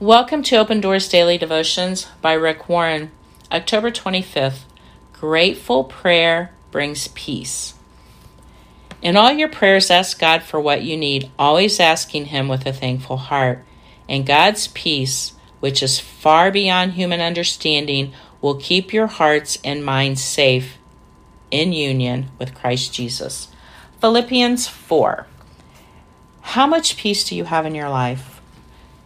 Welcome to Open Doors Daily Devotions by Rick Warren, October 25th. Grateful prayer brings peace. In all your prayers, ask God for what you need, always asking Him with a thankful heart. And God's peace, which is far beyond human understanding, will keep your hearts and minds safe in union with Christ Jesus. Philippians 4. How much peace do you have in your life?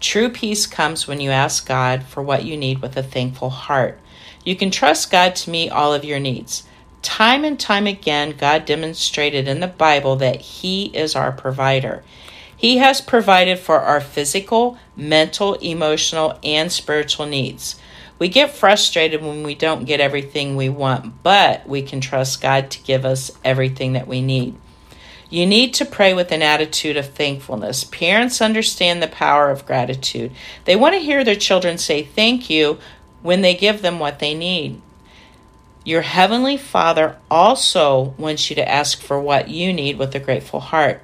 True peace comes when you ask God for what you need with a thankful heart. You can trust God to meet all of your needs. Time and time again, God demonstrated in the Bible that He is our provider. He has provided for our physical, mental, emotional, and spiritual needs. We get frustrated when we don't get everything we want, but we can trust God to give us everything that we need. You need to pray with an attitude of thankfulness. Parents understand the power of gratitude. They want to hear their children say thank you when they give them what they need. Your Heavenly Father also wants you to ask for what you need with a grateful heart.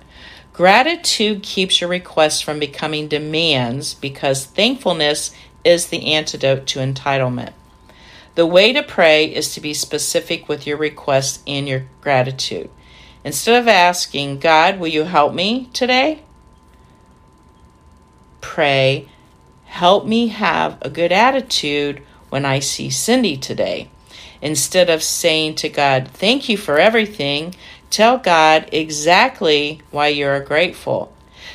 Gratitude keeps your requests from becoming demands because thankfulness is the antidote to entitlement. The way to pray is to be specific with your request and your gratitude. Instead of asking, God, will you help me today? Pray, help me have a good attitude when I see Cindy today. Instead of saying to God, thank you for everything, tell God exactly why you're grateful.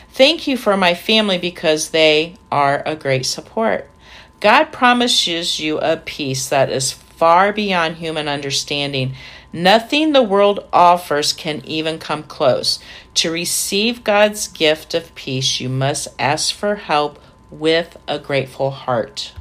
Thank you for my family because they are a great support. God promises you a peace that is far beyond human understanding. Nothing the world offers can even come close. To receive God's gift of peace, you must ask for help with a grateful heart.